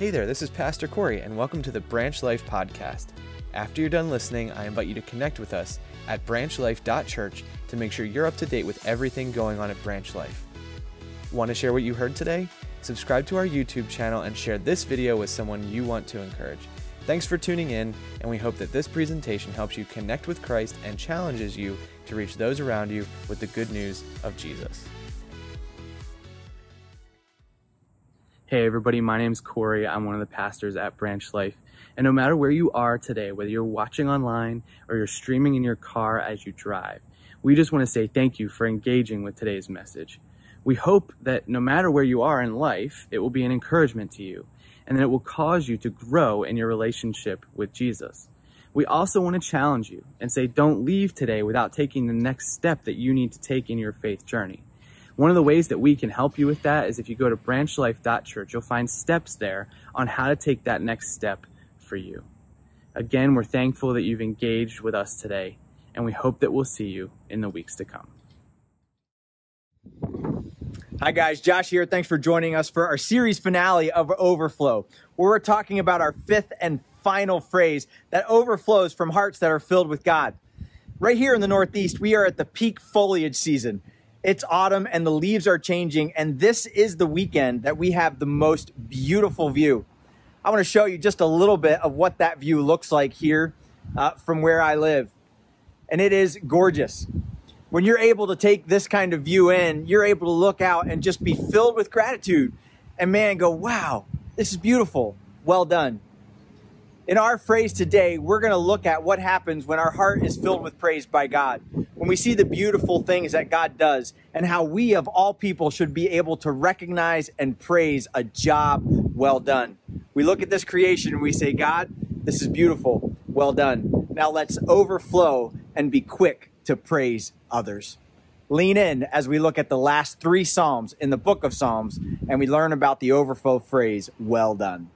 Hey there, this is Pastor Corey, and welcome to the Branch Life Podcast. After you're done listening, I invite you to connect with us at branchlife.church to make sure you're up to date with everything going on at Branch Life. Want to share what you heard today? Subscribe to our YouTube channel and share this video with someone you want to encourage. Thanks for tuning in, and we hope that this presentation helps you connect with Christ and challenges you to reach those around you with the good news of Jesus. Hey, everybody, my name's Corey. I'm one of the pastors at Branch Life. And no matter where you are today, whether you're watching online or you're streaming in your car as you drive, we just want to say thank you for engaging with today's message. We hope that no matter where you are in life, it will be an encouragement to you and that it will cause you to grow in your relationship with Jesus. We also want to challenge you and say don't leave today without taking the next step that you need to take in your faith journey. One of the ways that we can help you with that is if you go to branchlife.church, you'll find steps there on how to take that next step for you. Again, we're thankful that you've engaged with us today, and we hope that we'll see you in the weeks to come. Hi, guys. Josh here. Thanks for joining us for our series finale of Overflow, where we're talking about our fifth and final phrase that overflows from hearts that are filled with God. Right here in the Northeast, we are at the peak foliage season. It's autumn and the leaves are changing, and this is the weekend that we have the most beautiful view. I want to show you just a little bit of what that view looks like here uh, from where I live. And it is gorgeous. When you're able to take this kind of view in, you're able to look out and just be filled with gratitude and man, go, wow, this is beautiful. Well done. In our phrase today, we're going to look at what happens when our heart is filled with praise by God. When we see the beautiful things that God does and how we of all people should be able to recognize and praise a job well done. We look at this creation and we say, God, this is beautiful. Well done. Now let's overflow and be quick to praise others. Lean in as we look at the last three Psalms in the book of Psalms and we learn about the overflow phrase, well done.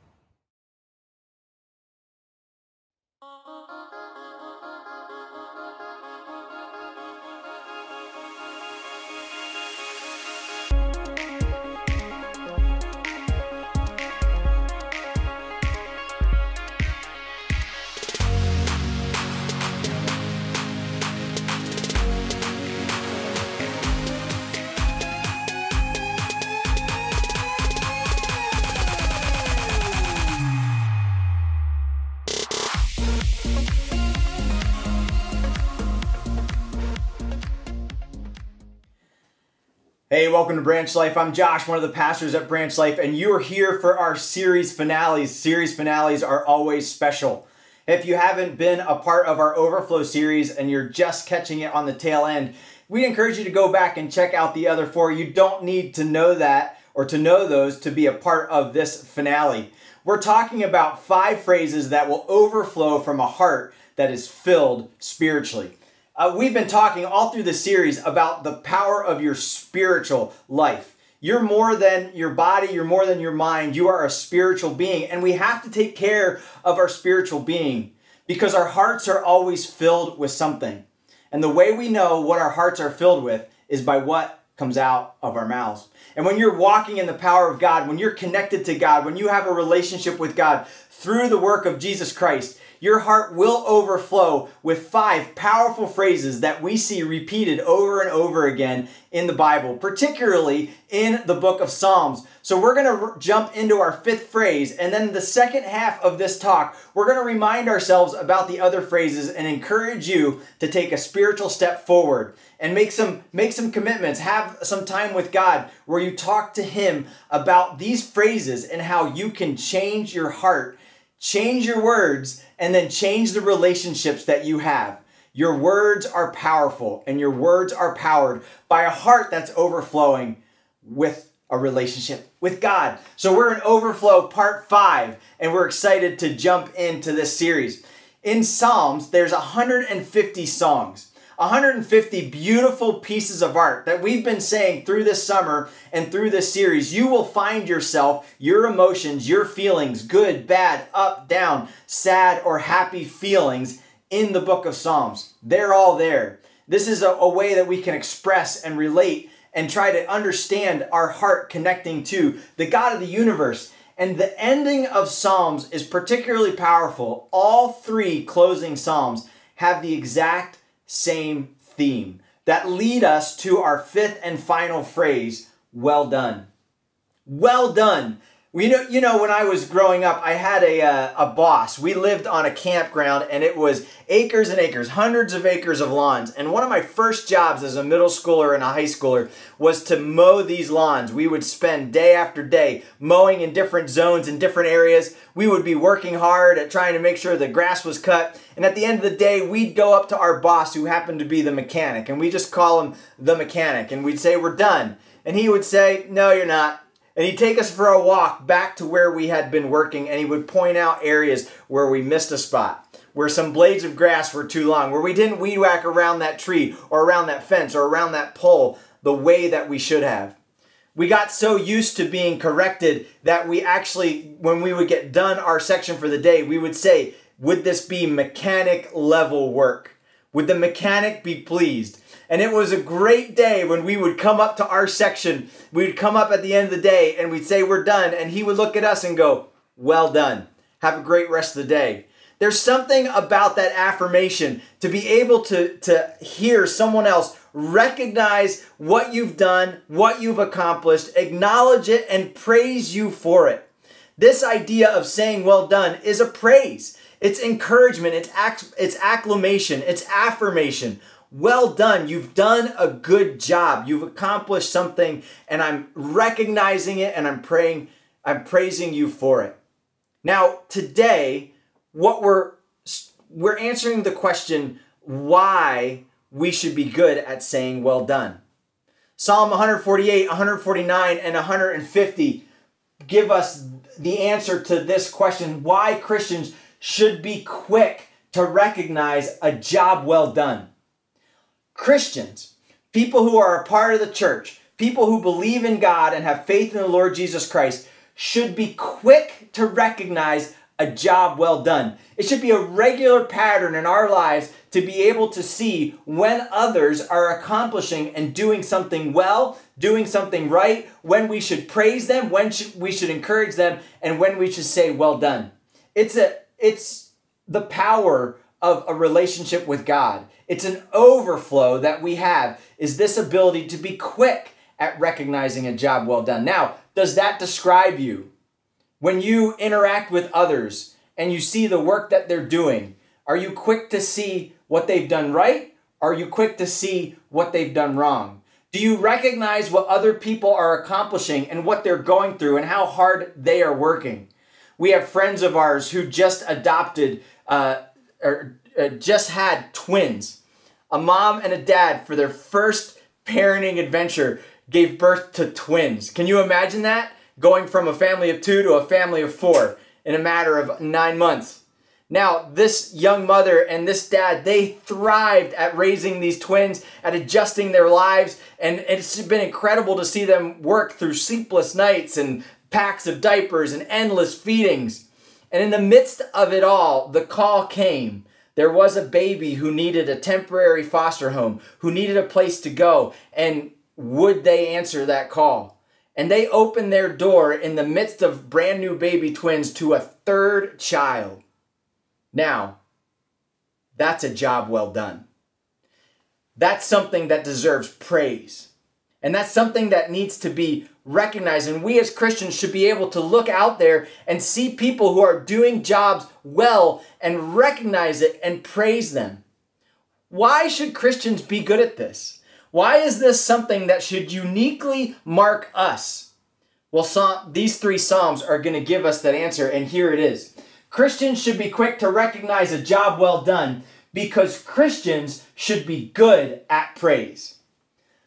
Hey, welcome to Branch Life. I'm Josh, one of the pastors at Branch Life, and you are here for our series finales. Series finales are always special. If you haven't been a part of our Overflow series and you're just catching it on the tail end, we encourage you to go back and check out the other four. You don't need to know that or to know those to be a part of this finale. We're talking about five phrases that will overflow from a heart that is filled spiritually. Uh, we've been talking all through the series about the power of your spiritual life. You're more than your body, you're more than your mind. You are a spiritual being, and we have to take care of our spiritual being because our hearts are always filled with something. And the way we know what our hearts are filled with is by what comes out of our mouths. And when you're walking in the power of God, when you're connected to God, when you have a relationship with God through the work of Jesus Christ, your heart will overflow with five powerful phrases that we see repeated over and over again in the Bible, particularly in the book of Psalms. So we're going to jump into our fifth phrase, and then the second half of this talk, we're going to remind ourselves about the other phrases and encourage you to take a spiritual step forward and make some make some commitments have some time with God where you talk to him about these phrases and how you can change your heart change your words and then change the relationships that you have. Your words are powerful, and your words are powered by a heart that's overflowing with a relationship with God. So we're in Overflow Part 5, and we're excited to jump into this series. In Psalms, there's 150 songs. 150 beautiful pieces of art that we've been saying through this summer and through this series. You will find yourself, your emotions, your feelings, good, bad, up, down, sad, or happy feelings in the book of Psalms. They're all there. This is a, a way that we can express and relate and try to understand our heart connecting to the God of the universe And the ending of Psalms is particularly powerful. All three closing Psalms have the exact same theme that lead us to our fifth and final phrase well done. Well done. We know, you know, when I was growing up, I had a, uh, a boss. We lived on a campground and it was acres and acres, hundreds of acres of lawns. And one of my first jobs as a middle schooler and a high schooler was to mow these lawns. We would spend day after day mowing in different zones in different areas. We would be working hard at trying to make sure the grass was cut. And at the end of the day, we'd go up to our boss who happened to be the mechanic and we just call him the mechanic and we'd say, We're done. And he would say, No, you're not and he'd take us for a walk back to where we had been working, and he would point out areas where we missed a spot, where some blades of grass were too long, where we didn't weed whack around that tree or around that fence or around that pole the way that we should have. We got so used to being corrected that we actually, when we would get done our section for the day, we would say, Would this be mechanic level work? Would the mechanic be pleased? And it was a great day when we would come up to our section. We'd come up at the end of the day and we'd say, We're done. And he would look at us and go, Well done. Have a great rest of the day. There's something about that affirmation to be able to, to hear someone else recognize what you've done, what you've accomplished, acknowledge it, and praise you for it. This idea of saying well done is a praise. It's encouragement, it's, it's acclamation, it's affirmation well done. You've done a good job. You've accomplished something and I'm recognizing it and I'm praying I'm praising you for it. Now, today what we're we're answering the question why we should be good at saying well done. Psalm 148, 149 and 150 give us the answer to this question why Christians should be quick to recognize a job well done. Christians, people who are a part of the church, people who believe in God and have faith in the Lord Jesus Christ, should be quick to recognize a job well done. It should be a regular pattern in our lives to be able to see when others are accomplishing and doing something well, doing something right, when we should praise them, when we should encourage them, and when we should say well done. It's a it's the power of a relationship with God. It's an overflow that we have is this ability to be quick at recognizing a job well done. Now, does that describe you? When you interact with others and you see the work that they're doing, are you quick to see what they've done right? Are you quick to see what they've done wrong? Do you recognize what other people are accomplishing and what they're going through and how hard they are working? We have friends of ours who just adopted uh, or uh, just had twins. A mom and a dad for their first parenting adventure gave birth to twins. Can you imagine that? Going from a family of two to a family of four in a matter of nine months. Now, this young mother and this dad, they thrived at raising these twins, at adjusting their lives, and it's been incredible to see them work through sleepless nights and packs of diapers and endless feedings. And in the midst of it all, the call came there was a baby who needed a temporary foster home, who needed a place to go, and would they answer that call? And they opened their door in the midst of brand new baby twins to a third child. Now, that's a job well done. That's something that deserves praise. And that's something that needs to be recognized. And we as Christians should be able to look out there and see people who are doing jobs well and recognize it and praise them. Why should Christians be good at this? Why is this something that should uniquely mark us? Well, Psalm, these three Psalms are going to give us that answer, and here it is. Christians should be quick to recognize a job well done because Christians should be good at praise.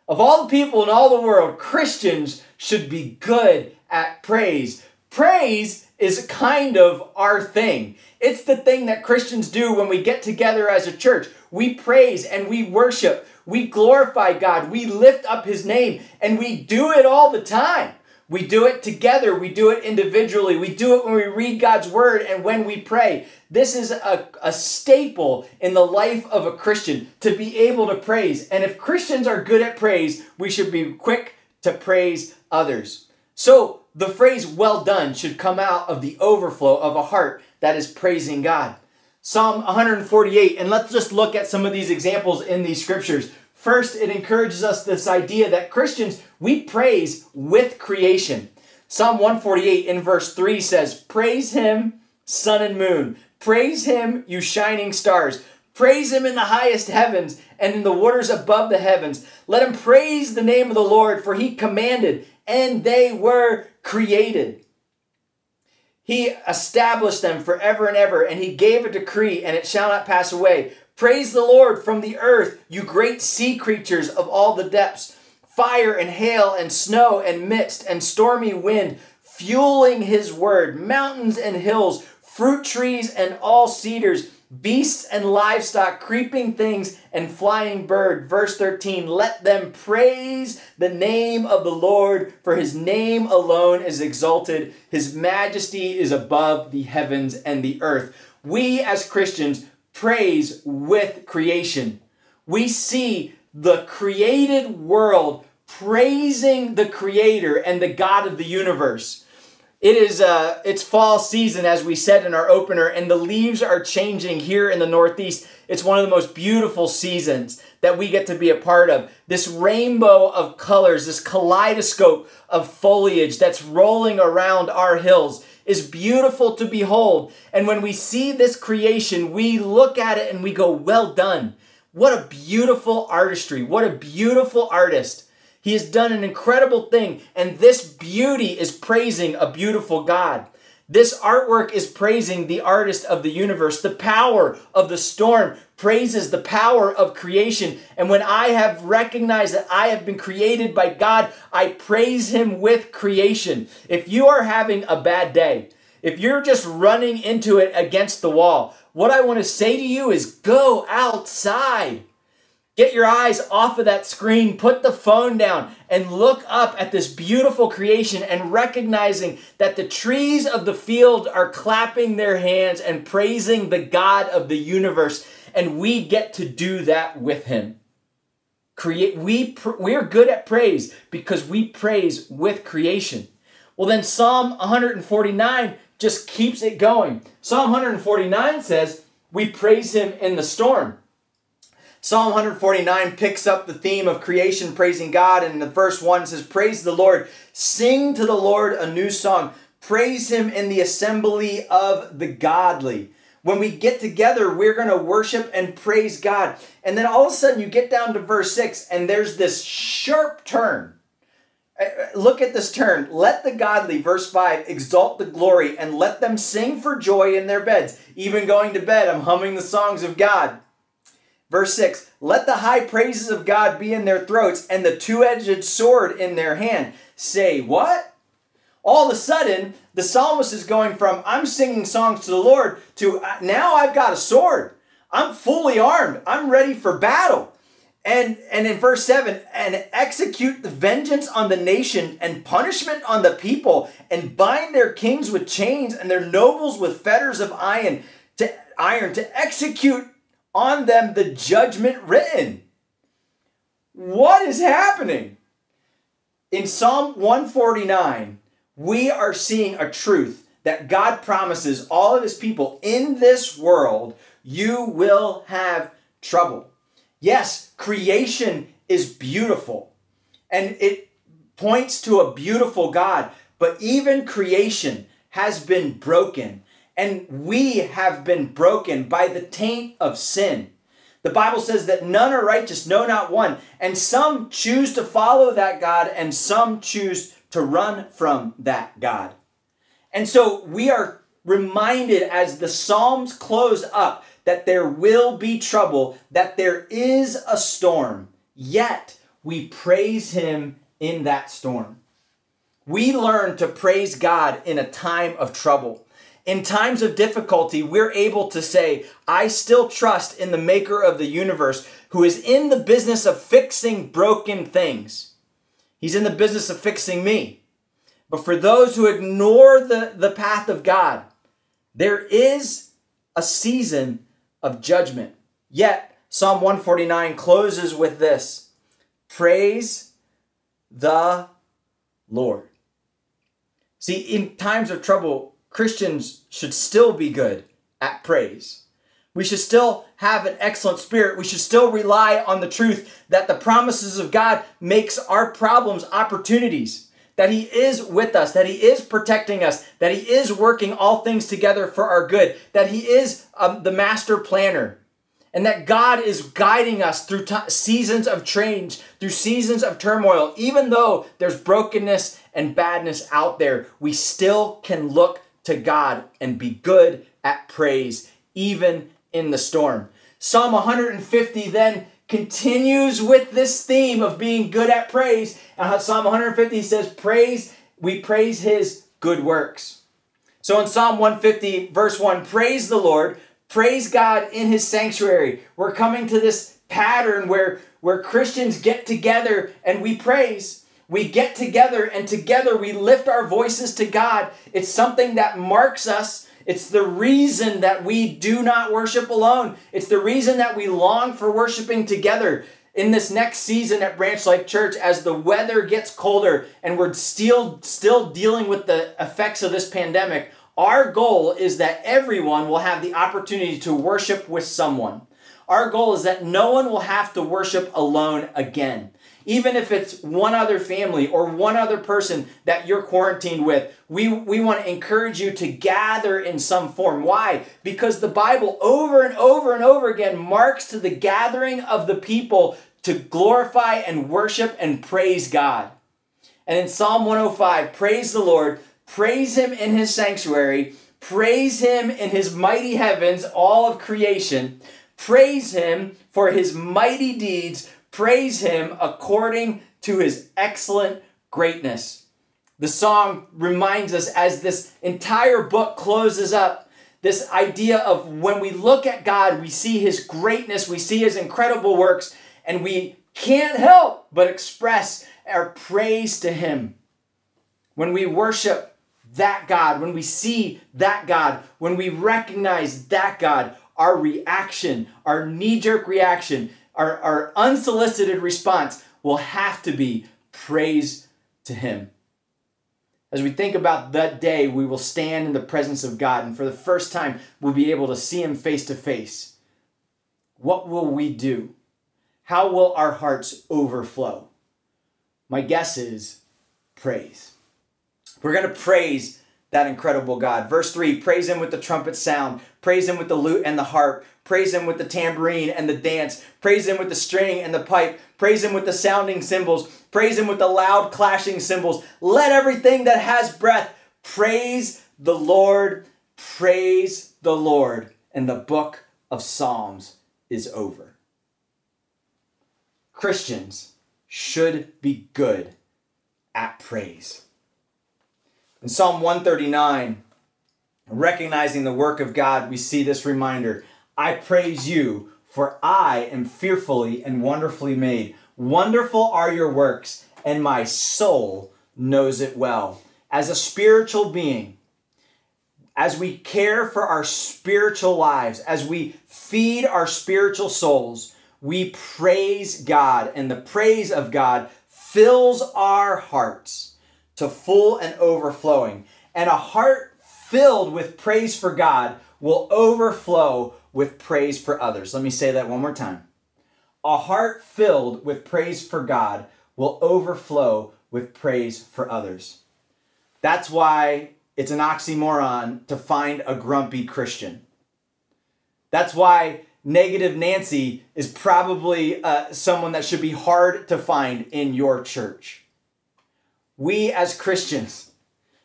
Of all the people in all the world, Christians should be good at praise. Praise is kind of our thing. It's the thing that Christians do when we get together as a church. We praise and we worship. We glorify God. We lift up His name and we do it all the time. We do it together. We do it individually. We do it when we read God's word and when we pray. This is a, a staple in the life of a Christian to be able to praise. And if Christians are good at praise, we should be quick to praise others. So, the phrase well done should come out of the overflow of a heart that is praising God. Psalm 148, and let's just look at some of these examples in these scriptures. First, it encourages us this idea that Christians, we praise with creation. Psalm 148 in verse 3 says, Praise him, sun and moon. Praise him, you shining stars. Praise him in the highest heavens and in the waters above the heavens. Let him praise the name of the Lord, for he commanded, and they were created. He established them forever and ever, and he gave a decree, and it shall not pass away. Praise the Lord from the earth, you great sea creatures of all the depths fire and hail and snow and mist and stormy wind, fueling his word, mountains and hills, fruit trees and all cedars, beasts and livestock, creeping things and flying bird. Verse 13, let them praise the name of the Lord, for his name alone is exalted. His majesty is above the heavens and the earth. We as Christians praise with creation. We see the created world praising the creator and the God of the universe. It is uh it's fall season as we said in our opener and the leaves are changing here in the northeast. It's one of the most beautiful seasons that we get to be a part of. This rainbow of colors, this kaleidoscope of foliage that's rolling around our hills is beautiful to behold. And when we see this creation, we look at it and we go, "Well done." What a beautiful artistry. What a beautiful artist. He has done an incredible thing, and this beauty is praising a beautiful God. This artwork is praising the artist of the universe. The power of the storm praises the power of creation. And when I have recognized that I have been created by God, I praise Him with creation. If you are having a bad day, if you're just running into it against the wall, what I want to say to you is go outside. Get your eyes off of that screen, put the phone down, and look up at this beautiful creation and recognizing that the trees of the field are clapping their hands and praising the God of the universe. And we get to do that with Him. Create, we, we're good at praise because we praise with creation. Well, then Psalm 149 just keeps it going. Psalm 149 says, We praise Him in the storm. Psalm 149 picks up the theme of creation praising God, and the verse 1 says, Praise the Lord, sing to the Lord a new song, praise him in the assembly of the godly. When we get together, we're going to worship and praise God. And then all of a sudden, you get down to verse 6, and there's this sharp turn. Uh, uh, look at this turn. Let the godly, verse 5, exalt the glory and let them sing for joy in their beds. Even going to bed, I'm humming the songs of God. Verse 6 Let the high praises of God be in their throats and the two edged sword in their hand. Say, what? All of a sudden, the psalmist is going from, I'm singing songs to the Lord, to uh, now I've got a sword. I'm fully armed. I'm ready for battle. And, and in verse 7, and execute the vengeance on the nation and punishment on the people, and bind their kings with chains and their nobles with fetters of iron to iron to execute on them the judgment written. What is happening? In Psalm 149, we are seeing a truth that God promises all of his people in this world, you will have trouble. Yes, creation is beautiful and it points to a beautiful God, but even creation has been broken and we have been broken by the taint of sin. The Bible says that none are righteous, no, not one. And some choose to follow that God, and some choose to run from that God. And so we are reminded as the Psalms close up that there will be trouble, that there is a storm, yet we praise Him in that storm. We learn to praise God in a time of trouble in times of difficulty, we're able to say, I still trust in the maker of the universe who is in the business of fixing broken things. He's in the business of fixing me. But for those who ignore the, the path of God, there is a season of judgment. Yet, Psalm 149 closes with this Praise the Lord. See, in times of trouble, Christians should still be good at praise. We should still have an excellent spirit. We should still rely on the truth that the promises of God makes our problems opportunities. That he is with us, that he is protecting us, that he is working all things together for our good, that he is um, the master planner, and that God is guiding us through t- seasons of change, through seasons of turmoil. Even though there's brokenness and badness out there, we still can look to God and be good at praise, even in the storm. Psalm 150 then continues with this theme of being good at praise. And Psalm 150 says, Praise, we praise his good works. So in Psalm 150, verse 1, praise the Lord, praise God in his sanctuary. We're coming to this pattern where, where Christians get together and we praise. We get together and together we lift our voices to God. It's something that marks us. It's the reason that we do not worship alone. It's the reason that we long for worshiping together in this next season at Branch Life Church as the weather gets colder and we're still still dealing with the effects of this pandemic. Our goal is that everyone will have the opportunity to worship with someone. Our goal is that no one will have to worship alone again even if it's one other family or one other person that you're quarantined with, we, we want to encourage you to gather in some form. Why? Because the Bible over and over and over again marks to the gathering of the people to glorify and worship and praise God. And in Psalm 105, praise the Lord, praise him in his sanctuary, praise him in his mighty heavens, all of creation, praise him for his mighty deeds Praise him according to his excellent greatness. The song reminds us as this entire book closes up this idea of when we look at God, we see his greatness, we see his incredible works, and we can't help but express our praise to him. When we worship that God, when we see that God, when we recognize that God, our reaction, our knee jerk reaction our, our unsolicited response will have to be praise to Him. As we think about that day, we will stand in the presence of God, and for the first time, we'll be able to see Him face to face. What will we do? How will our hearts overflow? My guess is praise. We're going to praise that incredible God. Verse 3 Praise Him with the trumpet sound, praise Him with the lute and the harp, Praise him with the tambourine and the dance. Praise him with the string and the pipe. Praise him with the sounding cymbals. Praise him with the loud clashing cymbals. Let everything that has breath praise the Lord. Praise the Lord. And the book of Psalms is over. Christians should be good at praise. In Psalm 139, recognizing the work of God, we see this reminder I praise you, for I am fearfully and wonderfully made. Wonderful are your works, and my soul knows it well. As a spiritual being, as we care for our spiritual lives, as we feed our spiritual souls, we praise God, and the praise of God fills our hearts to full and overflowing. And a heart filled with praise for God will overflow with praise for others. Let me say that one more time. A heart filled with praise for God will overflow with praise for others. That's why it's an oxymoron to find a grumpy Christian. That's why negative Nancy is probably uh, someone that should be hard to find in your church. We as Christians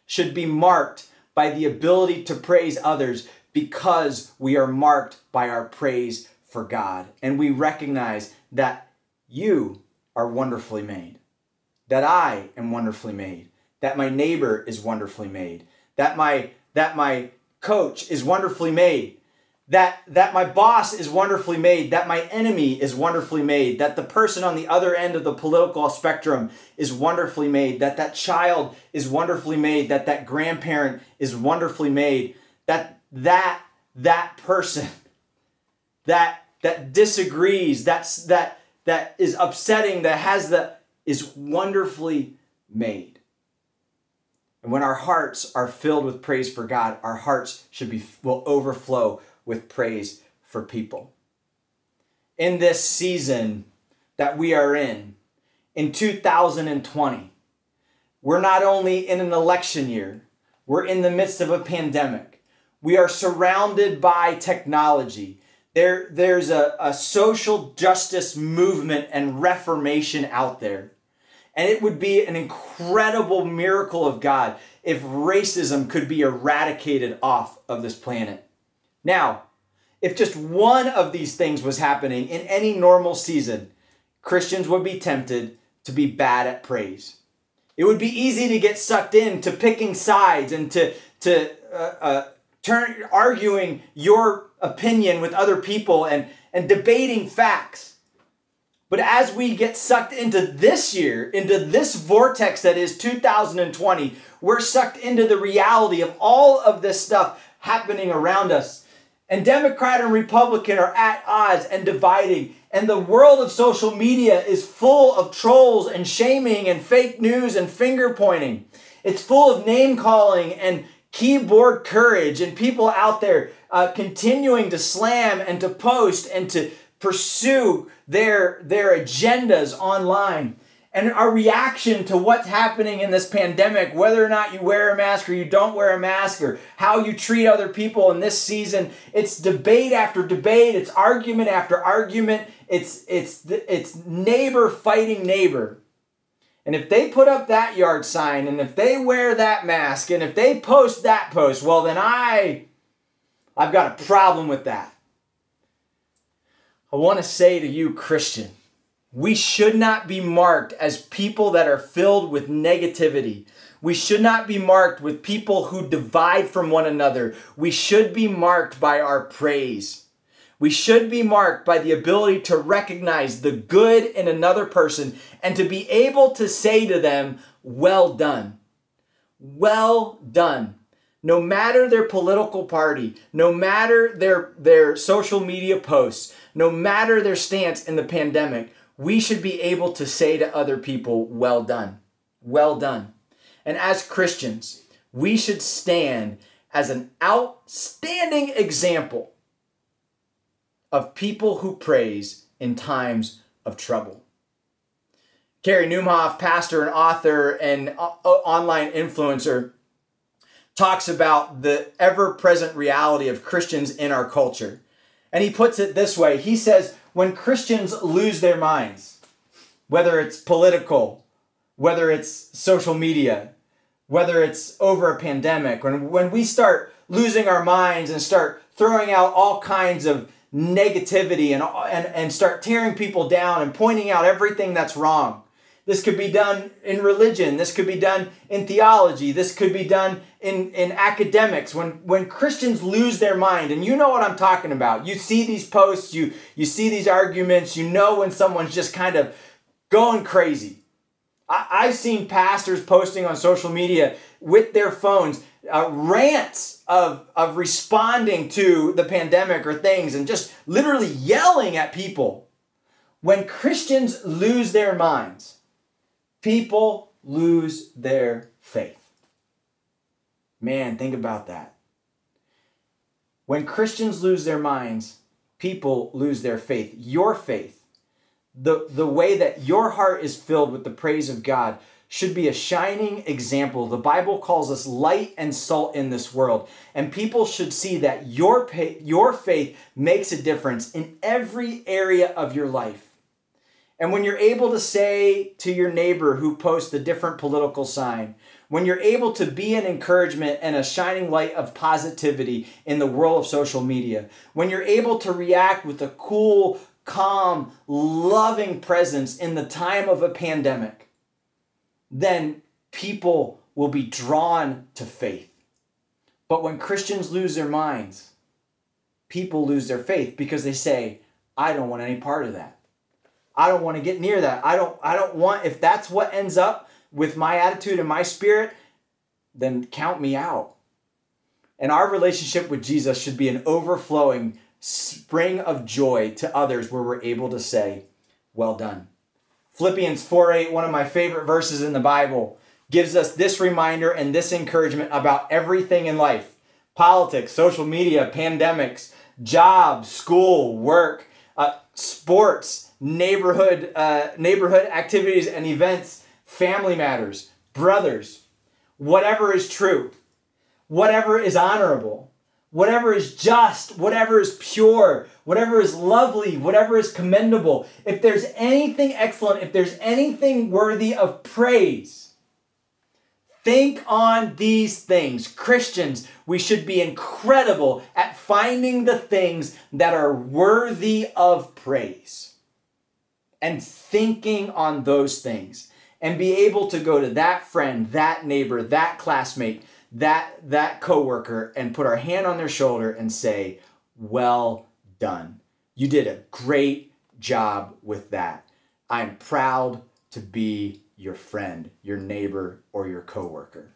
should be marked by the ability to praise others because we are marked by our praise for God. And we recognize that you are wonderfully made, that I am wonderfully made, that my neighbor is wonderfully made, that my that my coach is wonderfully made, that that my boss is wonderfully made, that my enemy is wonderfully made, that the person on the other end of the political spectrum is wonderfully made, that that child is wonderfully made, that that grandparent is wonderfully made, that that that person that that disagrees that's that that is upsetting that has the is wonderfully made And when our hearts are filled with praise for God, our hearts should be will overflow with praise for people. In this season that we are in, in 2020, we're not only in an election year, we're in the midst of a pandemic. We are surrounded by technology. There, there's a, a social justice movement and reformation out there. And it would be an incredible miracle of God if racism could be eradicated off of this planet. Now, if just one of these things was happening in any normal season, Christians would be tempted to be bad at praise. It would be easy to get sucked into picking sides and to, to uh, uh, turn arguing your opinion with other people and, and debating facts. But as we get sucked into this year, into this vortex that is 2020, we're sucked into the reality of all of this stuff happening around us. And Democrat and Republican are at odds and dividing. And the world of social media is full of trolls and shaming and fake news and finger pointing. It's full of name calling and keyboard courage and people out there uh, continuing to slam and to post and to pursue their, their agendas online. And our reaction to what's happening in this pandemic, whether or not you wear a mask or you don't wear a mask, or how you treat other people in this season, it's debate after debate, it's argument after argument, it's, it's, it's neighbor fighting neighbor. And if they put up that yard sign and if they wear that mask and if they post that post, well then I I've got a problem with that. I want to say to you Christian, we should not be marked as people that are filled with negativity. We should not be marked with people who divide from one another. We should be marked by our praise. We should be marked by the ability to recognize the good in another person and to be able to say to them, Well done. Well done. No matter their political party, no matter their, their social media posts, no matter their stance in the pandemic, we should be able to say to other people, Well done. Well done. And as Christians, we should stand as an outstanding example of people who praise in times of trouble. Carey Nieuwhof, pastor and author and online influencer, talks about the ever present reality of Christians in our culture. And he puts it this way He says, when Christians lose their minds, whether it's political, whether it's social media, whether it's over a pandemic, when, when we start losing our minds and start throwing out all kinds of negativity and, and, and start tearing people down and pointing out everything that's wrong. This could be done in religion. This could be done in theology. This could be done in, in academics. When, when Christians lose their mind, and you know what I'm talking about. You see these posts, you, you see these arguments, you know when someone's just kind of going crazy. I, I've seen pastors posting on social media with their phones uh, rants of, of responding to the pandemic or things and just literally yelling at people. When Christians lose their minds, people lose their faith. Man, think about that. When Christians lose their minds, people lose their faith. Your faith, the, the way that your heart is filled with the praise of God, should be a shining example. The Bible calls us light and salt in this world, and people should see that your your faith makes a difference in every area of your life. And when you're able to say to your neighbor who posts a different political sign, when you're able to be an encouragement and a shining light of positivity in the world of social media, when you're able to react with a cool, calm, loving presence in the time of a pandemic, then people will be drawn to faith. But when Christians lose their minds, people lose their faith because they say, I don't want any part of that. I don't want to get near that. I don't I don't want if that's what ends up with my attitude and my spirit, then count me out. And our relationship with Jesus should be an overflowing spring of joy to others where we're able to say, Well done. Philippians 4 8, one of my favorite verses in the Bible. gives us this reminder and this encouragement about everything in life politics, social media, pandemics, jobs, school, work, uh, sports, neighborhood, uh, neighborhood activities and events, family matters, brothers, whatever is true, whatever is honorable, whatever is just, whatever is pure, whatever is lovely, whatever is commendable, if there's anything excellent, if there's anything worthy of praise, Think on these things. Christians, we should be incredible at finding the things that are worthy of praise and thinking on those things and be able to go to that friend, that neighbor, that classmate, that that coworker and put our hand on their shoulder and say, "Well done. You did a great job with that. I'm proud to be your friend, your neighbor, or your coworker.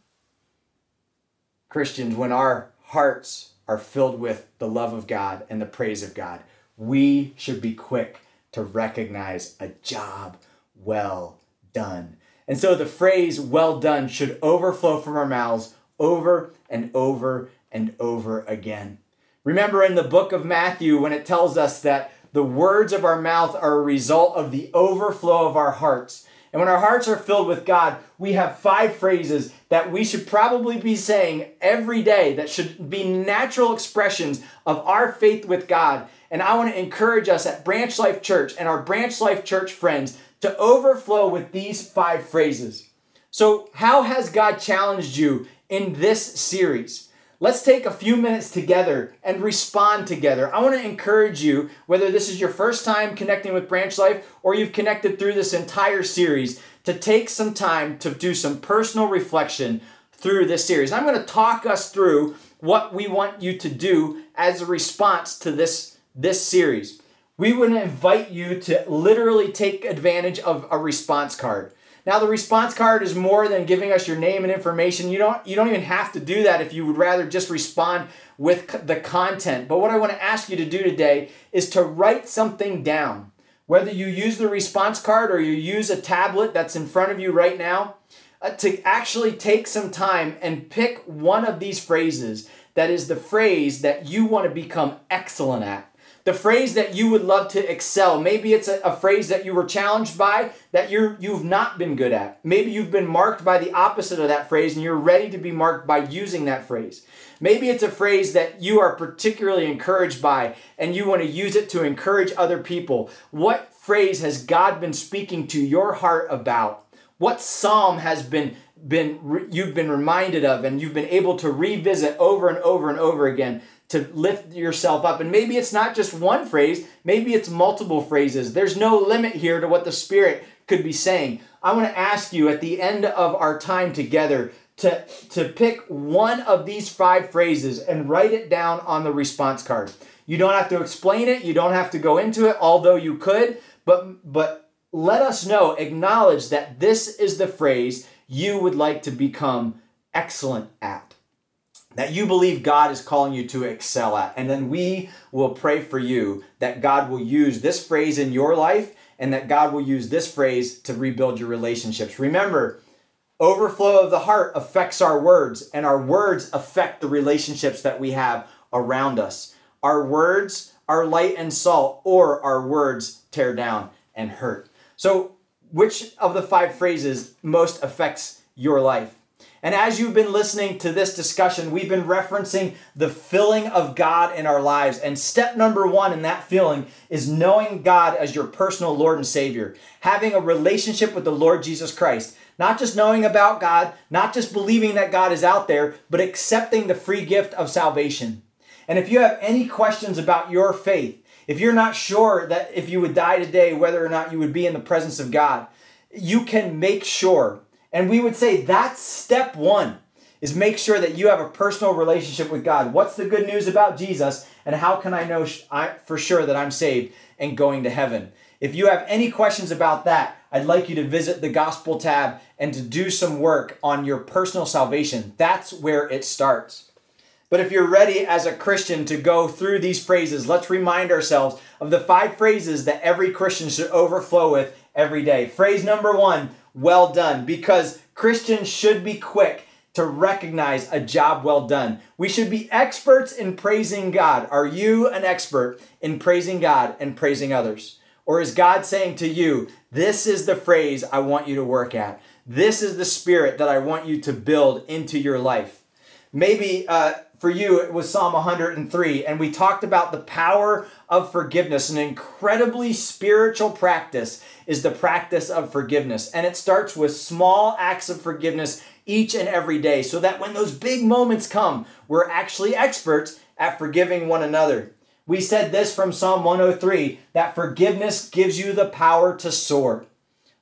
Christians, when our hearts are filled with the love of God and the praise of God, we should be quick to recognize a job well done. And so the phrase well done should overflow from our mouths over and over and over again. Remember in the book of Matthew when it tells us that the words of our mouth are a result of the overflow of our hearts. And when our hearts are filled with God, we have five phrases that we should probably be saying every day that should be natural expressions of our faith with God. And I want to encourage us at Branch Life Church and our Branch Life Church friends to overflow with these five phrases. So, how has God challenged you in this series? Let's take a few minutes together and respond together. I want to encourage you, whether this is your first time connecting with Branch Life or you've connected through this entire series, to take some time to do some personal reflection through this series. I'm going to talk us through what we want you to do as a response to this, this series. We would invite you to literally take advantage of a response card. Now the response card is more than giving us your name and information. You don't you don't even have to do that if you would rather just respond with the content. But what I want to ask you to do today is to write something down. Whether you use the response card or you use a tablet that's in front of you right now, uh, to actually take some time and pick one of these phrases that is the phrase that you want to become excellent at the phrase that you would love to excel. Maybe it's a, a, phrase that you were challenged by that you're you've not been good at. Maybe you've been marked by the opposite of that phrase and you're ready to be marked by using that phrase. Maybe it's a phrase that you are particularly encouraged by and you want to use it to encourage other people. What phrase has God been speaking to your heart about? What psalm has been been you've been reminded of and you've been able to revisit over and over and over again to lift yourself up. And maybe it's not just one phrase, maybe it's multiple phrases. There's no limit here to what the Spirit could be saying. I want to ask you at the end of our time together to, to pick one of these five phrases and write it down on the response card. You don't have to explain it, you don't have to go into it, although you could, but but let us know, acknowledge that this is the phrase you would like to become excellent at that you believe God is calling you to excel at. And then we will pray for you that God will use this phrase in your life and that God will use this phrase to rebuild your relationships. Remember, overflow of the heart affects our words, and our words affect the relationships that we have around us. Our words are light and salt, or our words tear down and hurt. So, which of the five phrases most affects your life? And as you've been listening to this discussion, we've been referencing the filling of God in our lives. And step number one in that filling is knowing God as your personal Lord and Savior, having a relationship with the Lord Jesus Christ. Not just knowing about God, not just believing that God is out there, but accepting the free gift of salvation. And if you have any questions about your faith, if you're not sure that if you would die today, whether or not you would be in the presence of God, you can make sure and we would say that's step one is make sure that you have a personal relationship with God. What's the good news about Jesus and how can I know for sure that I'm saved and going to heaven? If you have any questions about that, I'd like you to visit the gospel tab and to do some work on your personal salvation. That's where it starts. But if you're ready as a Christian to go through these phrases, let's remind ourselves of the five phrases that every Christian should overflow with every day. Phrase number one well done because Christians should be quick to recognize a job well done. We should be experts in praising God. Are you an expert in praising God and praising others? Or is God saying to you, This is the phrase I want you to work at? This is the spirit that I want you to build into your life. Maybe uh, for you it was Psalm 103, and we talked about the power of forgiveness. An incredibly spiritual practice is the practice of forgiveness. And it starts with small acts of forgiveness each and every day so that when those big moments come, we're actually experts at forgiving one another. We said this from Psalm 103 that forgiveness gives you the power to soar.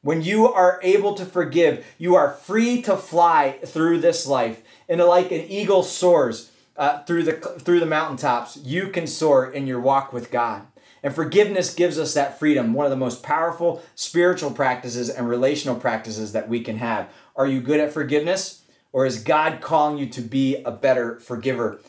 When you are able to forgive, you are free to fly through this life. And like an eagle soars uh, through the through the mountaintops, you can soar in your walk with God. And forgiveness gives us that freedom, one of the most powerful spiritual practices and relational practices that we can have. Are you good at forgiveness? Or is God calling you to be a better forgiver?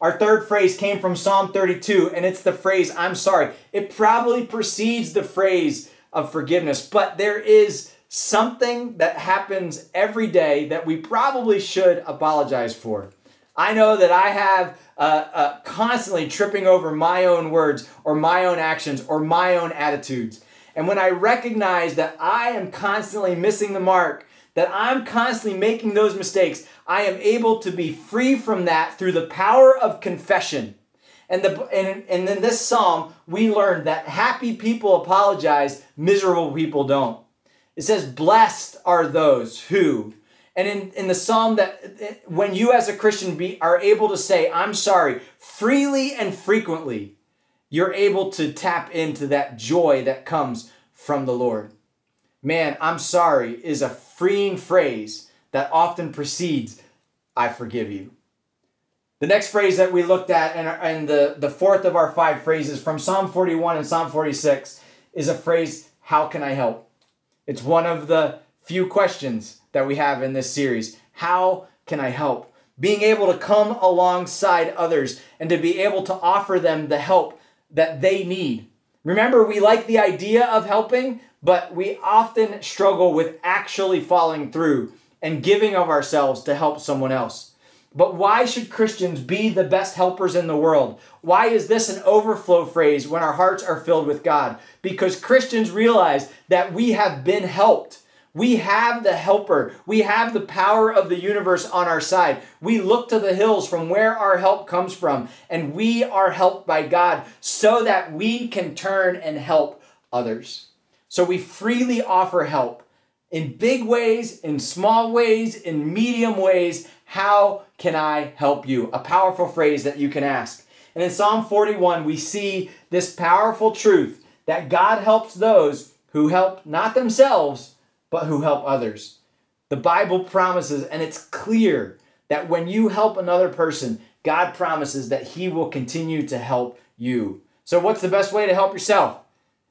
Our third phrase came from Psalm 32, and it's the phrase, I'm sorry. It probably precedes the phrase of forgiveness, but there is something that happens every day that we probably should apologize for. I know that I have uh, uh, constantly tripping over my own words or my own actions or my own attitudes. And when I recognize that I am constantly missing the mark, that I'm constantly making those mistakes, I am able to be free from that through the power of confession. And, the, and, and in this psalm, we learned that happy people apologize, miserable people don't. It says, Blessed are those who. And in, in the psalm, that when you as a Christian be, are able to say, I'm sorry, freely and frequently, you're able to tap into that joy that comes from the Lord man, I'm sorry is a freeing phrase that often precedes, I forgive you. The next phrase that we looked at, and, and the, the fourth of our five phrases from Psalm 41 and Psalm 46, is a phrase, How can I help? It's one of the few questions that we have in this series. How can I help? Being able to come alongside others and to be able to offer them the help that they need. Remember, we like the idea of helping, but we often struggle with actually following through and giving of ourselves to help someone else. But why should Christians be the best helpers in the world? Why is this an overflow phrase when our hearts are filled with God? Because Christians realize that we have been helped. We have the helper. We have the power of the universe on our side. We look to the hills from where our help comes from, and we are helped by God so that we can turn and help others. So we freely offer help in big ways, in small ways, in medium ways. How can I help you? A powerful phrase that you can ask. And in Psalm 41, we see this powerful truth that God helps those who help not themselves, but who help others. The Bible promises, and it's clear, that when you help another person, God promises that He will continue to help you. So, what's the best way to help yourself?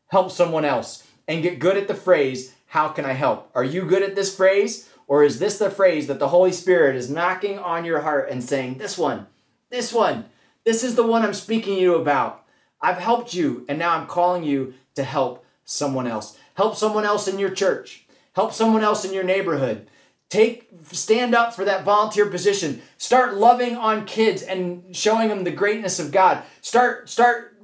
Help someone else and get good at the phrase, How can I help? Are you good at this phrase? Or is this the phrase that the Holy Spirit is knocking on your heart and saying, This one, this one, this is the one I'm speaking to you about. I've helped you, and now I'm calling you to help someone else. Help someone else in your church. Help someone else in your neighborhood. Take stand up for that volunteer position. Start loving on kids and showing them the greatness of God. Start start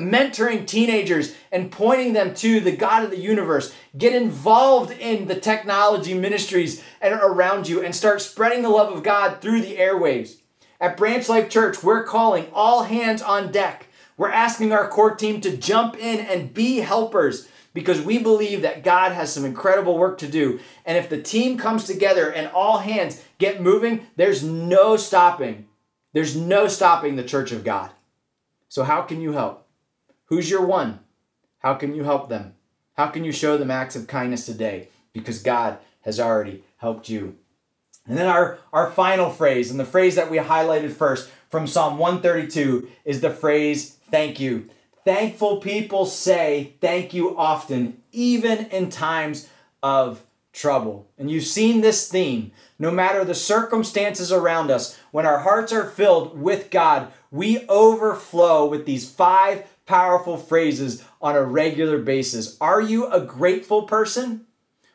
mentoring teenagers and pointing them to the God of the universe. Get involved in the technology ministries and around you and start spreading the love of God through the airwaves. At Branch Life Church, we're calling all hands on deck. We're asking our core team to jump in and be helpers because we believe that God has some incredible work to do. And if the team comes together and all hands get moving, there's no stopping. There's no stopping the church of God. So, how can you help? Who's your one? How can you help them? How can you show them acts of kindness today? Because God has already helped you. And then our, our final phrase, and the phrase that we highlighted first from Psalm 132 is the phrase, thank you. Thankful people say thank you often, even in times of trouble. And you've seen this theme. No matter the circumstances around us, when our hearts are filled with God, we overflow with these five powerful phrases on a regular basis. Are you a grateful person?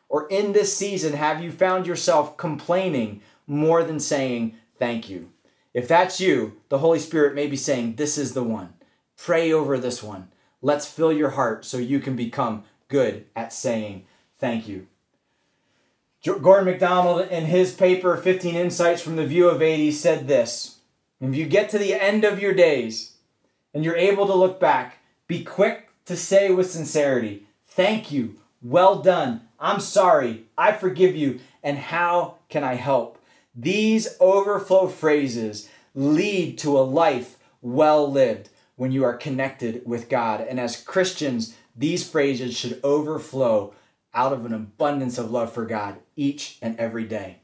Or in this season, have you found yourself complaining more than saying thank you? If that's you, the Holy Spirit may be saying, This is the one. Pray over this one. Let's fill your heart so you can become good at saying thank you. Gordon MacDonald, in his paper, 15 Insights from the View of 80, said this If you get to the end of your days and you're able to look back, be quick to say with sincerity, Thank you, well done, I'm sorry, I forgive you, and how can I help? These overflow phrases lead to a life well lived when you are connected with God. And as Christians, these phrases should overflow out of an abundance of love for God each and every day.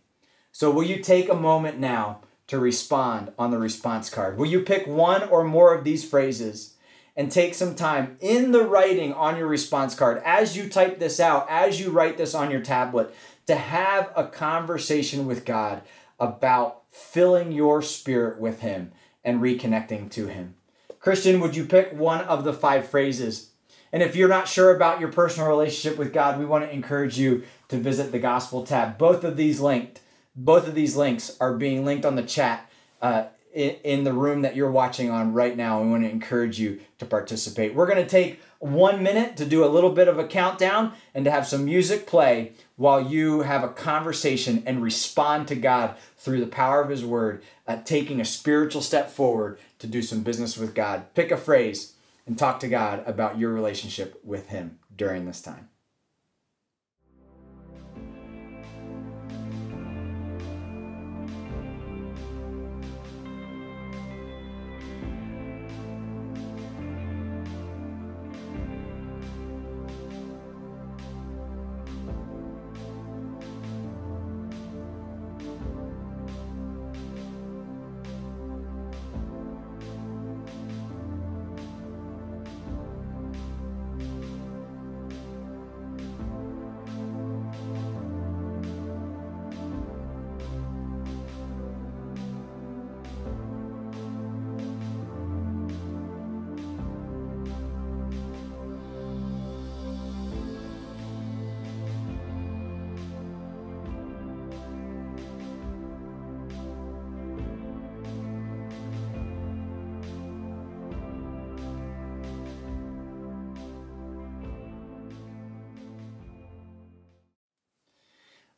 So, will you take a moment now to respond on the response card? Will you pick one or more of these phrases and take some time in the writing on your response card as you type this out, as you write this on your tablet, to have a conversation with God about filling your spirit with Him and reconnecting to Him? Christian, would you pick one of the five phrases? And if you're not sure about your personal relationship with God, we want to encourage you to visit the gospel tab. Both of these linked, both of these links are being linked on the chat uh, in, in the room that you're watching on right now. We want to encourage you to participate. We're going to take one minute to do a little bit of a countdown and to have some music play while you have a conversation and respond to God through the power of His Word, uh, taking a spiritual step forward to do some business with God. Pick a phrase and talk to God about your relationship with Him during this time.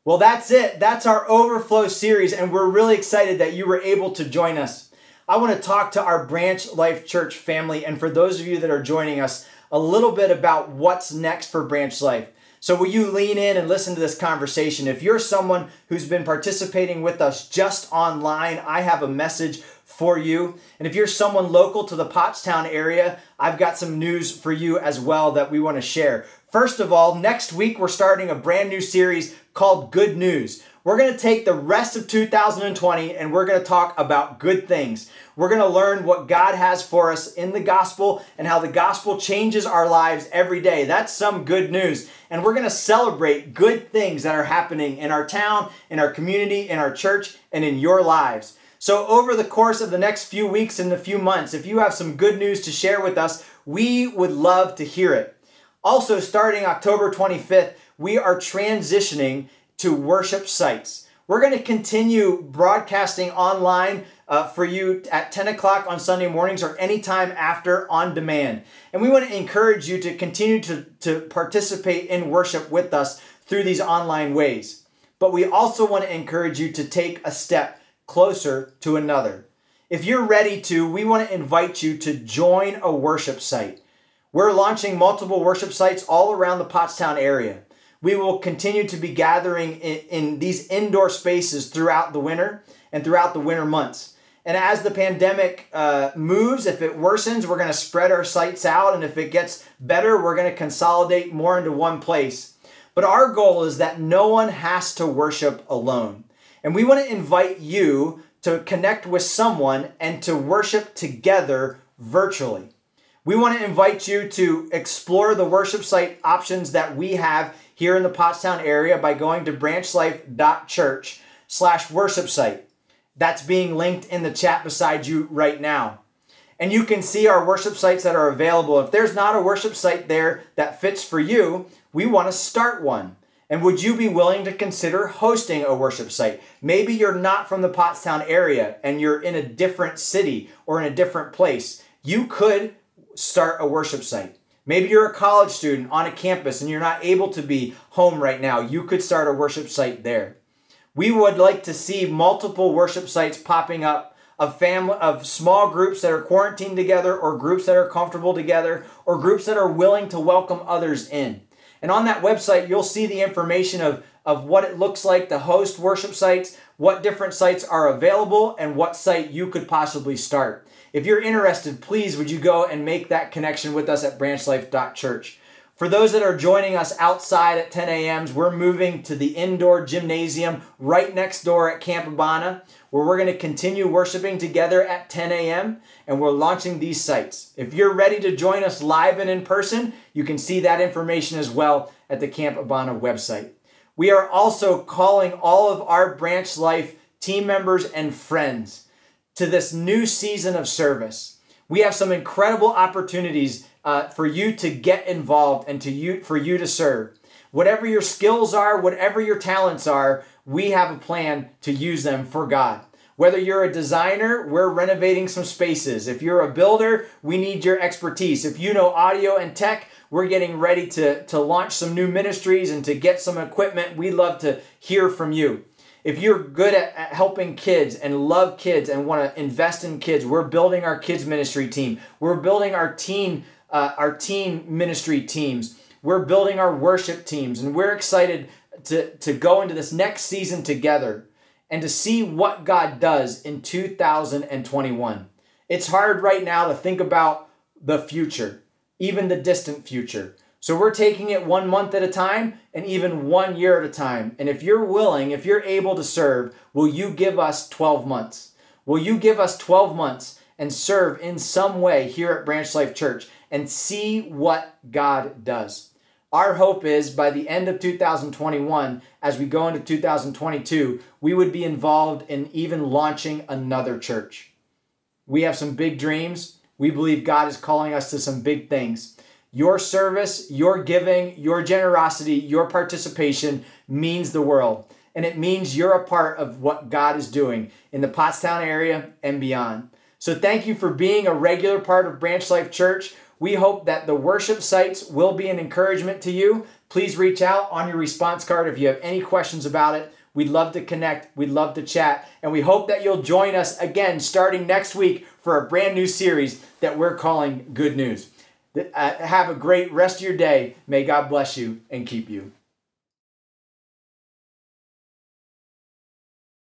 Well, that's it. That's our Overflow series, and we're really excited that you were able to join us. I want to talk to our Branch Life Church family, and for those of you that are joining us, a little bit about what's next for Branch Life. So, will you lean in and listen to this conversation? If you're someone who's been participating with us just online, I have a message for you. And if you're someone local to the Pottstown area, I've got some news for you as well that we want to share. First of all, next week we're starting a brand new series called Good News. We're going to take the rest of 2020 and we're going to talk about good things. We're going to learn what God has for us in the gospel and how the gospel changes our lives every day. That's some good news. And we're going to celebrate good things that are happening in our town, in our community, in our church, and in your lives. So, over the course of the next few weeks and the few months, if you have some good news to share with us, we would love to hear it. Also, starting October 25th, we are transitioning to worship sites. We're going to continue broadcasting online uh, for you at 10 o'clock on Sunday mornings or anytime after on demand. And we want to encourage you to continue to, to participate in worship with us through these online ways. But we also want to encourage you to take a step closer to another. If you're ready to, we want to invite you to join a worship site. We're launching multiple worship sites all around the Pottstown area. We will continue to be gathering in, in these indoor spaces throughout the winter and throughout the winter months. And as the pandemic uh, moves, if it worsens, we're going to spread our sites out. And if it gets better, we're going to consolidate more into one place. But our goal is that no one has to worship alone. And we want to invite you to connect with someone and to worship together virtually. We want to invite you to explore the worship site options that we have here in the Pottstown area by going to branchlife.church slash worship site. That's being linked in the chat beside you right now. And you can see our worship sites that are available. If there's not a worship site there that fits for you, we want to start one. And would you be willing to consider hosting a worship site? Maybe you're not from the Pottstown area and you're in a different city or in a different place. You could start a worship site. Maybe you're a college student on a campus and you're not able to be home right now. You could start a worship site there. We would like to see multiple worship sites popping up of family of small groups that are quarantined together or groups that are comfortable together or groups that are willing to welcome others in. And on that website, you'll see the information of, of what it looks like to host worship sites, what different sites are available, and what site you could possibly start. If you're interested, please would you go and make that connection with us at branchlife.church. For those that are joining us outside at 10 a.m., we're moving to the indoor gymnasium right next door at Camp Abana, where we're going to continue worshiping together at 10 a.m. and we're launching these sites. If you're ready to join us live and in person, you can see that information as well at the Camp Abana website. We are also calling all of our Branch Life team members and friends to this new season of service. We have some incredible opportunities uh, for you to get involved and to you for you to serve. Whatever your skills are, whatever your talents are, we have a plan to use them for God. Whether you're a designer, we're renovating some spaces. If you're a builder, we need your expertise. If you know audio and tech, we're getting ready to, to launch some new ministries and to get some equipment. We'd love to hear from you. If you're good at, at helping kids and love kids and want to invest in kids, we're building our kids ministry team. We're building our teen uh, our teen ministry teams. We're building our worship teams, and we're excited to, to go into this next season together and to see what God does in 2021. It's hard right now to think about the future, even the distant future. So we're taking it one month at a time and even one year at a time. And if you're willing, if you're able to serve, will you give us 12 months? Will you give us 12 months and serve in some way here at Branch Life Church? and see what God does. Our hope is by the end of 2021, as we go into 2022, we would be involved in even launching another church. We have some big dreams. We believe God is calling us to some big things. Your service, your giving, your generosity, your participation means the world. And it means you're a part of what God is doing in the Pottstown area and beyond. So thank you for being a regular part of Branch Life Church. We hope that the worship sites will be an encouragement to you. Please reach out on your response card if you have any questions about it. We'd love to connect. We'd love to chat. And we hope that you'll join us again starting next week for a brand new series that we're calling Good News. Uh, have a great rest of your day. May God bless you and keep you.